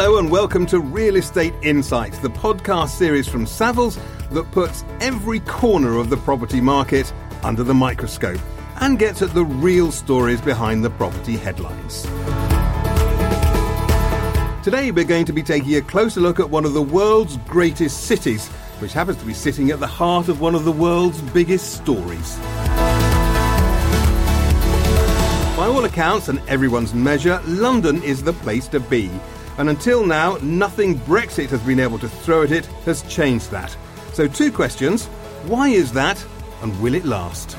Hello and welcome to Real Estate Insights, the podcast series from Savills that puts every corner of the property market under the microscope and gets at the real stories behind the property headlines. Today we're going to be taking a closer look at one of the world's greatest cities, which happens to be sitting at the heart of one of the world's biggest stories. By all accounts and everyone's measure, London is the place to be. And until now, nothing Brexit has been able to throw at it has changed that. So, two questions why is that, and will it last?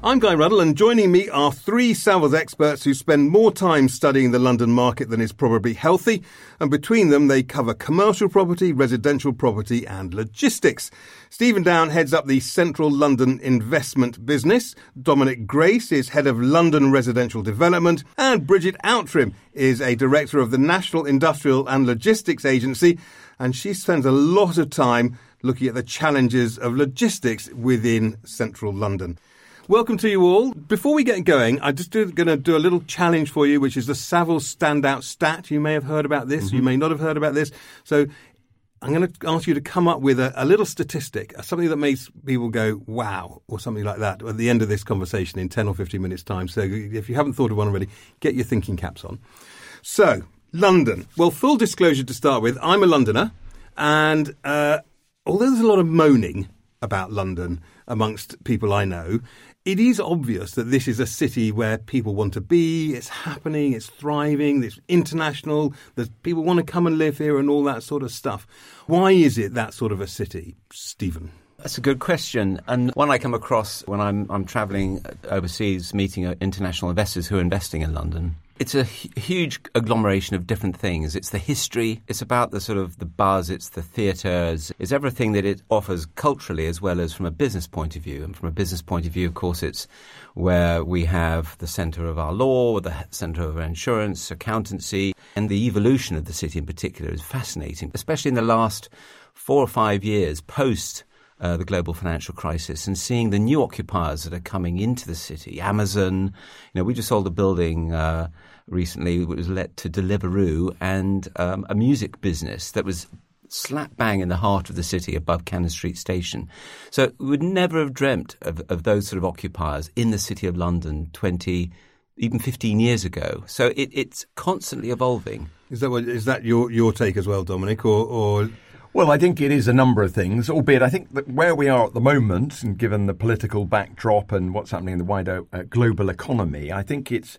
I'm Guy Ruddle, and joining me are three Savills experts who spend more time studying the London market than is probably healthy, and between them they cover commercial property, residential property, and logistics. Stephen Down heads up the Central London investment business, Dominic Grace is head of London residential development, and Bridget Outram is a director of the National Industrial and Logistics Agency, and she spends a lot of time looking at the challenges of logistics within central London. Welcome to you all. Before we get going, I'm just going to do a little challenge for you, which is the Savills standout stat. You may have heard about this, mm-hmm. you may not have heard about this. So I'm going to ask you to come up with a, a, little statistic, something that makes people go, wow, or something like that at the end of this conversation in 10 or 15 minutes' time. So if you haven't thought of one already, get your thinking caps on. So, London. Well, full disclosure to start with, I'm a Londoner, and uh, although there's a lot of moaning about London amongst people I know, it is obvious that this is a city where people want to be, it's happening, it's thriving, it's international, there's people want to come and live here and all that sort of stuff. Why is it that sort of a city, Stephen? That's a good question, and one I come across when I'm, I'm travelling overseas, meeting international investors who are investing in London. It's a huge agglomeration of different things. It's the history, it's about the sort of the buzz, it's the theatres, it's everything that it offers culturally as well as from a business point of view. And from a business point of view, of course, it's where we have the centre of our law, the centre of our insurance, accountancy, and the evolution of the city in particular is fascinating, especially in the last four or five years post uh, the global financial crisis and seeing the new occupiers that are coming into the city. Amazon, you know, we just sold a building uh, recently that was let to Deliveroo and um, a music business that was slap bang in the heart of the city above Cannon Street Station. So we would never have dreamt of, of those sort of occupiers in the city of London 20, even 15 years ago. So it, it's constantly evolving. Is that what, is that your, your take as well, Dominic, or, or well, I think it is a number of things, albeit I think that where we are at the moment, and given the political backdrop and what's happening in the wider uh, global economy, I think it's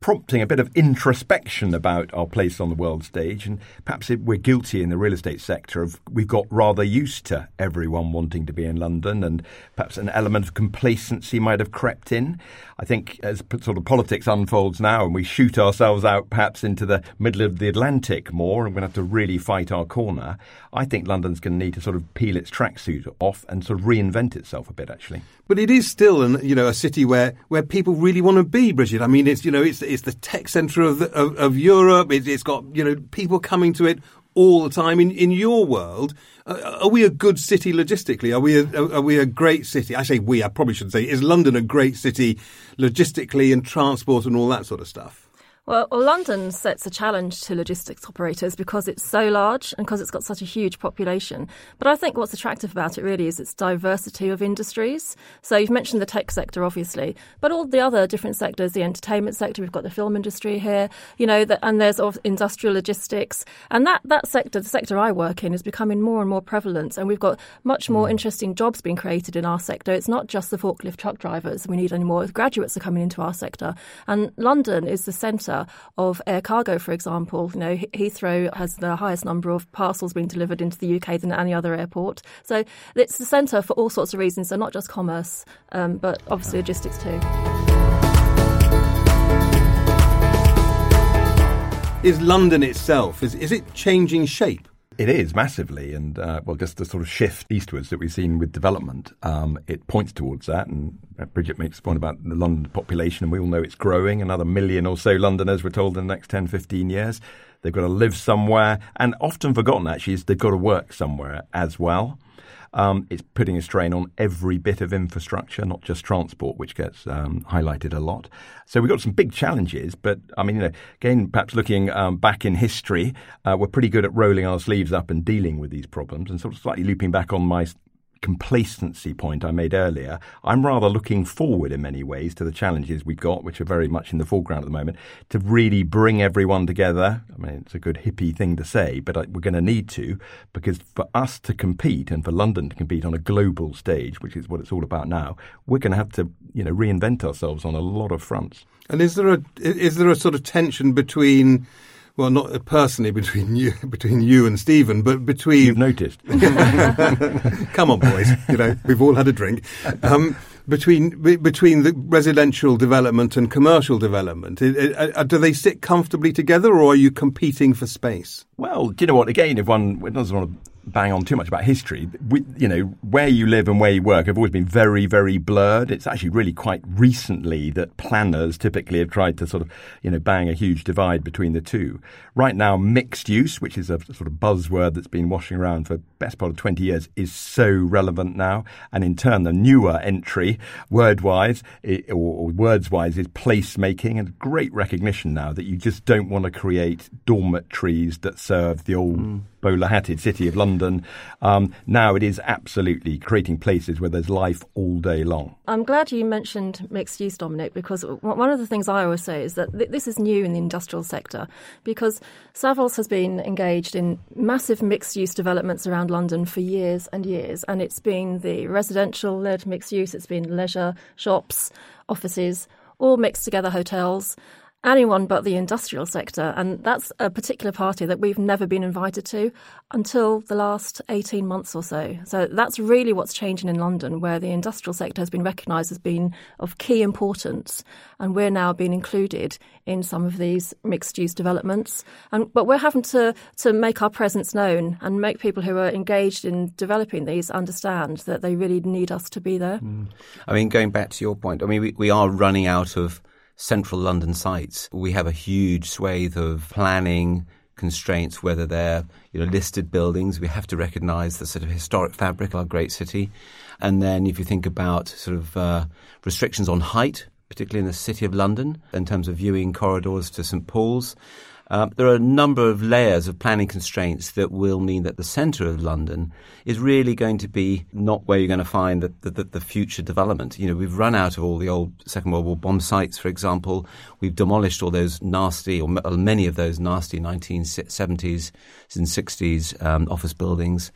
prompting a bit of introspection about our place on the world stage. And perhaps we're guilty in the real estate sector of we've got rather used to everyone wanting to be in London, and perhaps an element of complacency might have crept in. I think as sort of politics unfolds now and we shoot ourselves out perhaps into the middle of the Atlantic more, and we're going to have to really fight our corner, I think London's going to need to sort of peel its tracksuit off and sort of reinvent itself a bit, actually. But it is still, an, you know, a city where, where people really want to be, Bridget. I mean, it's you know, it's it's the tech centre of, of, of Europe. It, it's got you know people coming to it all the time. In in your world, uh, are we a good city logistically? Are we a, are we a great city? I say we. I probably should say is London a great city logistically and transport and all that sort of stuff. Well, London sets a challenge to logistics operators because it's so large and because it's got such a huge population. But I think what's attractive about it really is its diversity of industries. So you've mentioned the tech sector, obviously, but all the other different sectors, the entertainment sector, we've got the film industry here, you know, the, and there's industrial logistics. And that, that sector, the sector I work in, is becoming more and more prevalent. And we've got much more mm. interesting jobs being created in our sector. It's not just the forklift truck drivers we need anymore. Graduates are coming into our sector. And London is the centre of air cargo, for example. You know, Heathrow has the highest number of parcels being delivered into the UK than any other airport. So it's the centre for all sorts of reasons. So not just commerce, um, but obviously logistics too. Is London itself is is it changing shape? It is massively, and uh, well, just the sort of shift eastwards that we've seen with development, um, it points towards that. And uh, Bridget makes a point about the London population, and we all know it's growing. Another million or so Londoners, we're told, in the next 10, 15 years. They've got to live somewhere, and often forgotten actually is they've got to work somewhere as well. Um, it's putting a strain on every bit of infrastructure, not just transport, which gets um, highlighted a lot. So we've got some big challenges, but I mean, you know, again, perhaps looking um, back in history, uh, we're pretty good at rolling our sleeves up and dealing with these problems, and sort of slightly looping back on my complacency point I made earlier, I'm rather looking forward in many ways to the challenges we've got, which are very much in the foreground at the moment, to really bring everyone together. I mean, it's a good hippie thing to say, but we're going to need to, because for us to compete and for London to compete on a global stage, which is what it's all about now, we're going to have to, you know, reinvent ourselves on a lot of fronts. And is there a is there a sort of tension between well, not personally between you between you and Stephen, but between you've noticed. Come on, boys. You know we've all had a drink. Um, between between the residential development and commercial development, do they sit comfortably together, or are you competing for space? Well, do you know what? Again, if one doesn't want to bang on too much about history. We, you know, where you live and where you work have always been very, very blurred. It's actually really quite recently that planners typically have tried to sort of, you know, bang a huge divide between the two. Right now, mixed use, which is a sort of buzzword that's been washing around for best part of 20 years, is so relevant now. And in turn, the newer entry, word-wise, or, or words-wise, is place-making and great recognition now that you just don't want to create dormitories that serve the old mm. Bowler-hatted city of London. Um, now it is absolutely creating places where there's life all day long. I'm glad you mentioned mixed use, Dominic, because one of the things I always say is that th- this is new in the industrial sector because Savills has been engaged in massive mixed use developments around London for years and years, and it's been the residential led mixed use, it's been leisure, shops, offices, all mixed together hotels anyone but the industrial sector. And that's a particular party that we've never been invited to until the last 18 months or so. So that's really what's changing in London, where the industrial sector has been recognised as being of key importance. And we're now being included in some of these mixed use developments. And, but we're having to, to make our presence known and make people who are engaged in developing these understand that they really need us to be there. Mm. I mean, going back to your point, I mean, we, we are running out of central London sites. We have a huge swathe of planning constraints, whether they're you know listed buildings. We have to recognise the sort of historic fabric of our great city, and then if you think about sort of uh, restrictions on height, particularly in the city of London, in terms of viewing corridors to St Paul's. Uh, there are a number of layers of planning constraints that will mean that the centre of London is really going to be not where you're going to find the, the, the, future development. You know, we've run out of all the old Second World War bomb sites, for example. We've demolished all those nasty, or many of those nasty 1970s and 60s um, office buildings.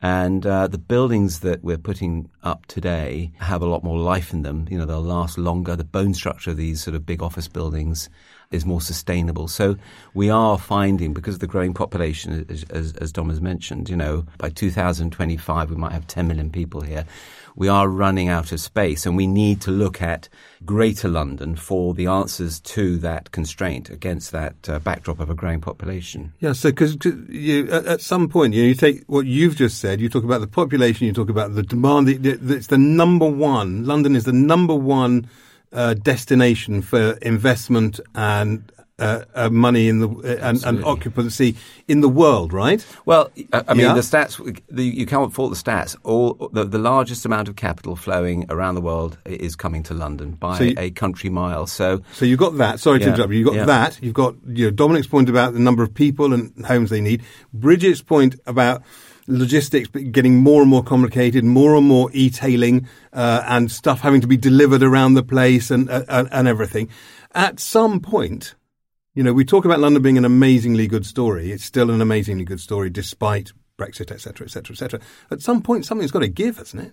And uh, the buildings that we're putting up today have a lot more life in them. You know, they'll last longer. The bone structure of these sort of big office buildings is more sustainable. So we are finding, because of the growing population, as, as, Dom has mentioned, you know, by 2025 we might have 10 million people here. We are running out of space, and we need to look at Greater London for the answers to that constraint against that uh, backdrop of a growing population. Yeah, so because at, at, some point, you know, you take what you've just said, you talk about the population, you talk about the demand. It's the number one. London is the number one uh, destination for investment and uh, uh, money in the uh, and, and, occupancy in the world, right? Well, I mean, yeah. the stats the, you can't fault the stats. All the, the, largest amount of capital flowing around the world is coming to London by so you, a country mile. So, so you've got that. Sorry to interrupt you. You've got yeah. that. You've got you know, Dominic's point about the number of people and homes they need. Bridget's point about logistics getting more and more complicated, more and more e-tailing, uh, and stuff having to be delivered around the place and, uh, and everything. At some point, you know, we talk about London being an amazingly good story. It's still an amazingly good story despite Brexit, etc., etc., etc. At some point, something's got to give, hasn't it?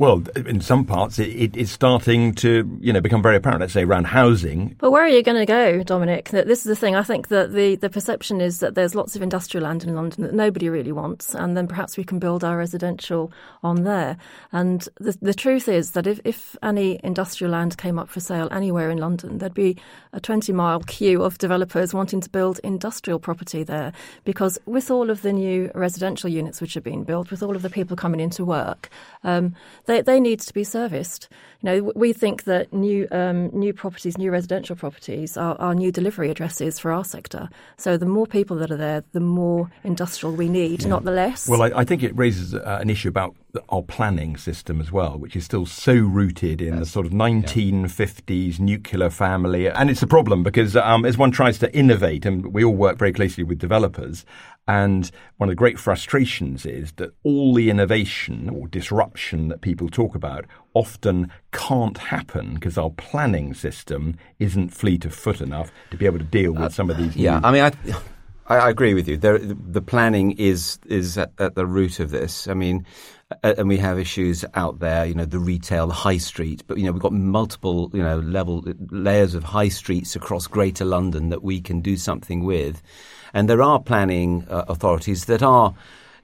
Well, in some parts, it, it is starting to, you know, become very apparent. Let's say around housing. But where are you going to go, Dominic? This is the thing. I think that the, the perception is that there's lots of industrial land in London that nobody really wants, and then perhaps we can build our residential on there. And the, the truth is that if, if any industrial land came up for sale anywhere in London, there'd be a 20 mile queue of developers wanting to build industrial property there. Because with all of the new residential units which are being built, with all of the people coming into work, um, they, they need to be serviced. You know, we think that new um, new properties, new residential properties, are, are new delivery addresses for our sector. So the more people that are there, the more industrial we need, yeah. not the less. Well, I, I think it raises uh, an issue about our planning system as well, which is still so rooted in yes. the sort of 1950s yeah. nuclear family. And it's a problem because um, as one tries to innovate, and we all work very closely with developers, and one of the great frustrations is that all the innovation or disruption that people talk about often can't happen because our planning system isn't fleet of foot enough to be able to deal with uh, some of these. Yeah, I mean, I, I, agree with you. There, the planning is is at, at, the root of this. I mean, and we have issues out there. You know, the retail, the high street, but you know, we've got multiple you know level layers of high streets across Greater London that we can do something with. And there are planning uh, authorities that are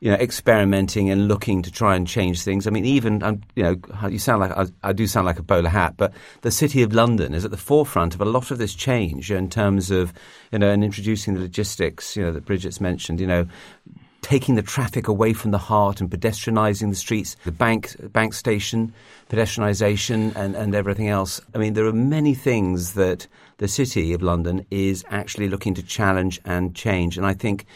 you know, experimenting and looking to try and change things. I mean, even um, you know, you sound like I, I, do sound like a bowler hat, but the City of London is at the forefront of a lot of this change in terms of you know, and introducing the logistics. You know, that Bridget's mentioned. You know, taking the traffic away from the heart and pedestrianising the streets, the bank bank station, pedestrianisation, and, and everything else. I mean, there are many things that the City of London is actually looking to challenge and change. And I think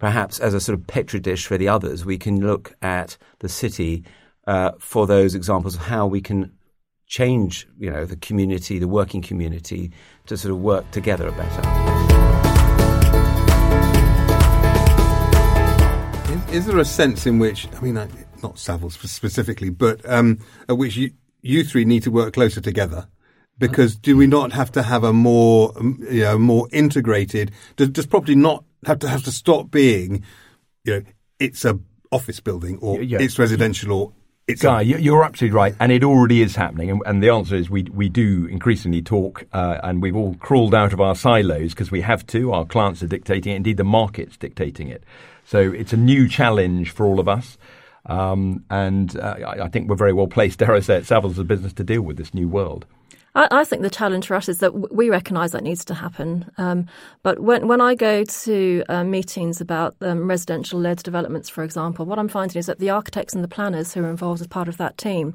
perhaps as a sort of petri dish for the others, we can look at the city uh, for those examples of how we can change, you know, the community, the working community, to sort of work together better. Is there a sense in which, I mean, not Savills specifically, but um, at which you, you three need to work closer together? Because do we not have to have a more, you know, more integrated? Does, does property not have to have to stop being, you know, it's a office building or yeah. it's residential or it's Guy, a- you're absolutely right, and it already is happening. And, and the answer is we we do increasingly talk, uh, and we've all crawled out of our silos because we have to. Our clients are dictating it. Indeed, the market's dictating it. So it's a new challenge for all of us. Um, and uh, I, I, think we're very well placed, dare I say, at Savills as a business to deal with this new world. I, I think the challenge for us is that we recognise that needs to happen. Um, but when, when I go to uh, meetings about um, residential led developments, for example, what I'm finding is that the architects and the planners who are involved as part of that team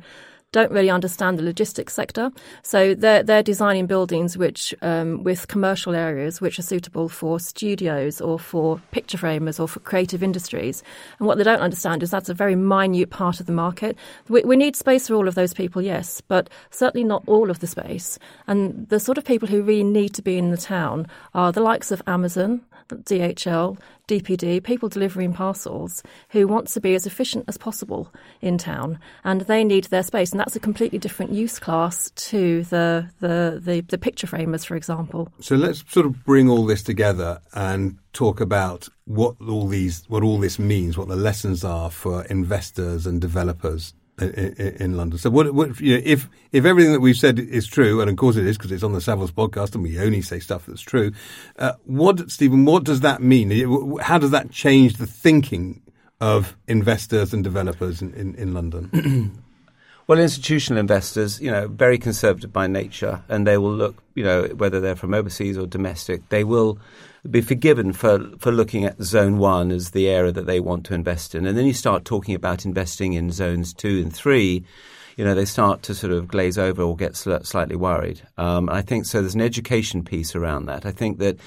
don't really understand the logistics sector. So they're, they're designing buildings which, um, with commercial areas which are suitable for studios or for picture framers or for creative industries. And what they don't understand is that's a very minute part of the market. We, we need space for all of those people, yes, but certainly not all of the space. And the sort of people who really need to be in the town are the likes of Amazon, DHL, DPD, people delivering parcels who want to be as efficient as possible in town, and they need their space, and that's a completely different use class to the the the, the picture framers, for example. So let's sort of bring all this together and talk about what all these what all this means, what the lessons are for investors and developers in, London. So, what, what you know, if if everything that we've said is true, and of course it is because it's on the Savills podcast, and we only say stuff that's true. Uh, what, Stephen? What does that mean? How does that change the thinking of investors and developers in, in, in London? well, institutional investors, you know, very conservative by nature, and they will look, you know, whether they're from overseas or domestic, they will be forgiven for, for looking at zone one as the area that they want to invest in. And then you start talking about investing in zones two and three, you know, they start to sort of glaze over or get sl- slightly worried. Um, I think so. There's an education piece around that. I think that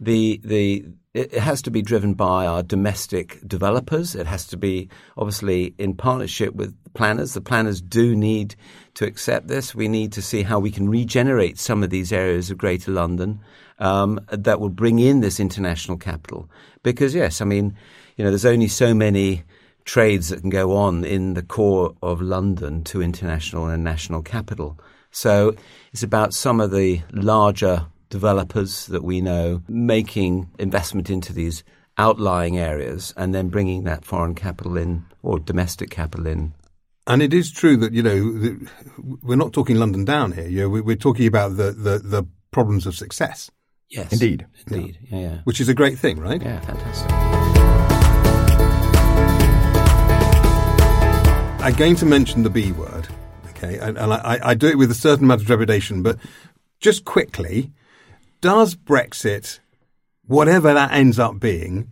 the the it has to be driven by our domestic developers. It has to be obviously in partnership with planners. The planners do need to accept this. We need to see how we can regenerate some of these areas of Greater London um, that will bring in this international capital. Because yes, I mean, you know, there's only so many trades that can go on in the core of London to international and national capital. So it's about some of the larger developers that we know making investment into these outlying areas and then bringing that foreign capital in or domestic capital in. And it is true that you know we're not talking London down here. You know, we're talking about the, the, the problems of success. Yes. Indeed. Indeed. Yeah. yeah, yeah. Which is a great thing, right? Yeah, fantastic. I'm going to mention the B word, okay, and, and I, I, do it with a certain amount of trepidation, but just quickly, does Brexit, whatever that ends up being,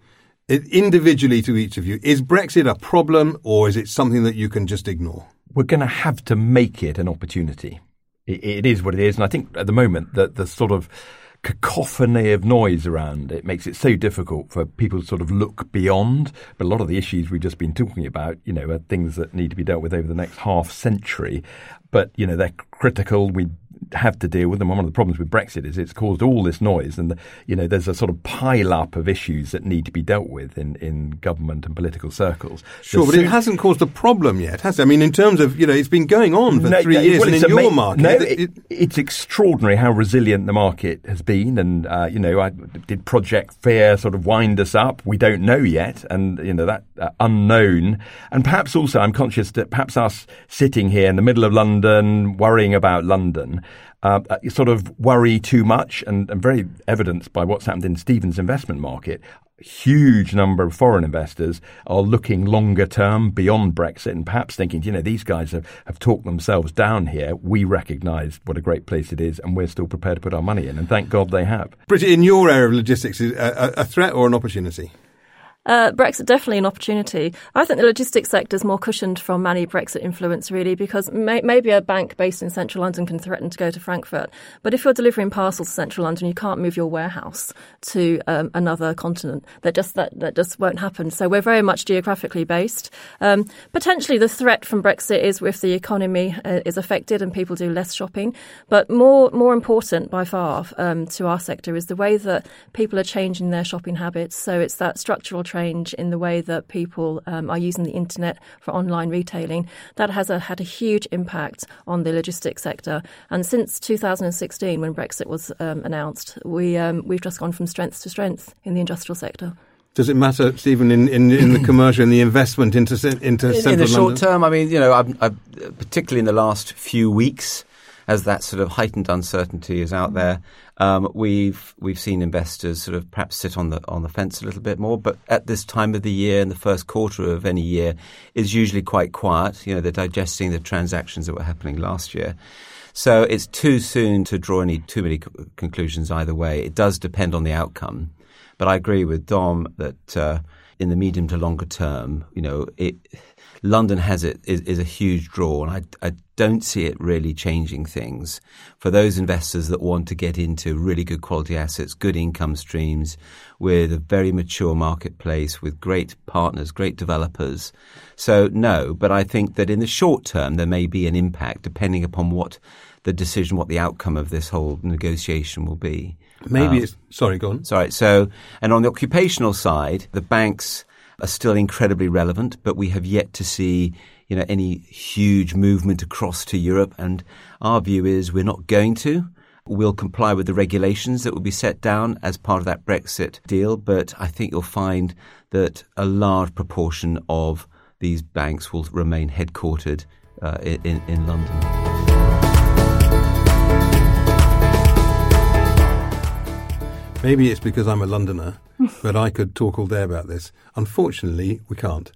individually to each of you, is Brexit a problem or is it something that you can just ignore? we're going to have to make it an opportunity. It, it is what it is, and I think at the moment that the sort of cacophony of noise around it makes it so difficult for people to sort of look beyond. But a lot of the issues we've just been talking about, you know, are things that need to be dealt with over the next half century. But you know, they're critical. We have to deal with them. One of the problems with Brexit is it's caused all this noise, and you know there's a sort of pile up of issues that need to be dealt with in, in government and political circles. Sure, but it hasn't caused a problem yet, has it? I mean, in terms of you know, it's been going on for no, three no, years, well, and in your market, no, it, it, it's extraordinary how resilient the market has been. And uh, you know, I, did Project Fear sort of wind us up? We don't know yet, and you know that uh, unknown. And perhaps also, I'm conscious that perhaps us sitting here in the middle of London, worrying about London, uh, sort of worry too much, and, and very evidenced by what's happened in Stephen's investment market. Huge number of foreign investors are looking longer term beyond Brexit and perhaps thinking, you know, these guys have, have talked themselves down here. We recognise what a great place it is and we're still prepared to put our money in. And thank God they have. Bridget, in your area of logistics, is a, a threat or an opportunity? Uh, Brexit definitely an opportunity. I think the logistics sector is more cushioned from any Brexit influence, really, because may, maybe a bank based in central London can threaten to go to Frankfurt. But if you're delivering parcels to central London, you can't move your warehouse to um, another continent. That just that, that just won't happen. So we're very much geographically based. Um, potentially, the threat from Brexit is if the economy uh, is affected and people do less shopping. But more more important by far um, to our sector is the way that people are changing their shopping habits. So it's that structural change in the way that people um, are using the internet for online retailing. That has a, had a huge impact on the logistics sector. And since 2016, when Brexit was um, announced, we um, we've just gone from strength to strength in the industrial sector. Does it matter, Stephen, in, in, in the commercial and the investment into into in, central in the short London? term? I mean, you know, I've, I've, particularly in the last few weeks, as that sort of heightened uncertainty is out there, um, we've we've seen investors sort of perhaps sit on the on the fence a little bit more. But at this time of the year, in the first quarter of any year, is usually quite quiet. You know, they're digesting the transactions that were happening last year. So it's too soon to draw any too many co- conclusions either way. It does depend on the outcome. But I agree with Dom that uh, in the medium to longer term, you know, it, London has it is, is a huge draw, and I, I don't see it really changing things for those investors that want to get into really good quality assets, good income streams, with a very mature marketplace, with great partners, great developers. So no, but I think that in the short term there may be an impact depending upon what the decision, what the outcome of this whole negotiation will be. Maybe Um, it's sorry, go on. Sorry. So, and on the occupational side, the banks are still incredibly relevant, but we have yet to see, you know, any huge movement across to Europe. And our view is we're not going to. We'll comply with the regulations that will be set down as part of that Brexit deal. But I think you'll find that a large proportion of these banks will remain headquartered uh, in, in London. Maybe it's because I'm a Londoner, but I could talk all day about this. Unfortunately, we can't.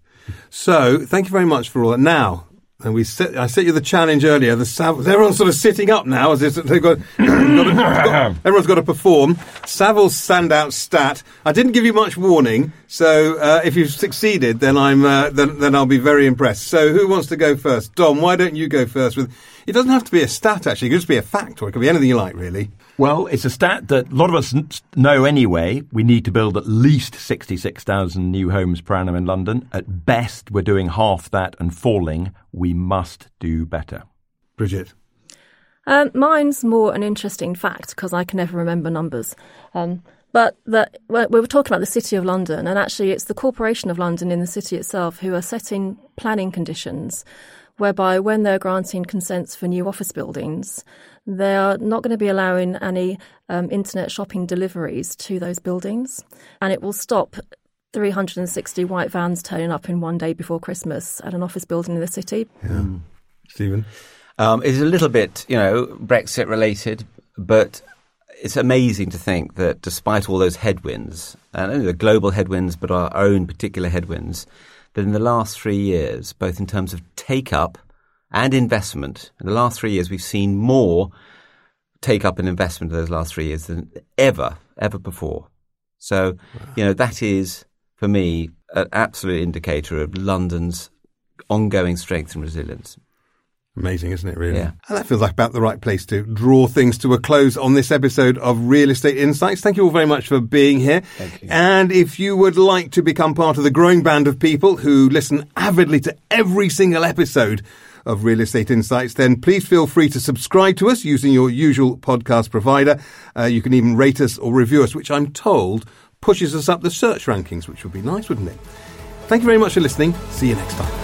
So, thank you very much for all that. Now, and we set, I set you the challenge earlier. The Sav- everyone's sort of sitting up now as if they've got, got, to, got everyone's got to perform. Savills standout stat. I didn't give you much warning, so uh, if you've succeeded, then I'm uh, then, then I'll be very impressed. So, who wants to go first? Dom, why don't you go first? With it doesn't have to be a stat actually; it could just be a fact, or it could be anything you like, really. Well, it's a stat that a lot of us know anyway. We need to build at least 66,000 new homes per annum in London. At best, we're doing half that and falling. We must do better. Bridget. Um, mine's more an interesting fact because I can never remember numbers. Um, but the, we were talking about the City of London, and actually, it's the Corporation of London in the city itself who are setting planning conditions whereby, when they're granting consents for new office buildings, they are not going to be allowing any um, internet shopping deliveries to those buildings, and it will stop 360 white vans turning up in one day before Christmas at an office building in the city. Yeah. Stephen. Um, it's a little bit, you know, Brexit related, but it's amazing to think that despite all those headwinds, and only the global headwinds, but our own particular headwinds, that in the last three years, both in terms of take up and investment, in the last three years, we've seen more take up and investment in those last three years than ever, ever before. So, you know, that is, for me, an absolute indicator of London's ongoing strength and resilience. Amazing, isn't it, really? Yeah. And that feels like about the right place to draw things to a close on this episode of Real Estate Insights. Thank you all very much for being here. And if you would like to become part of the growing band of people who listen avidly to every single episode of Real Estate Insights, then please feel free to subscribe to us using your usual podcast provider. Uh, you can even rate us or review us, which I'm told pushes us up the search rankings, which would be nice, wouldn't it? Thank you very much for listening. See you next time.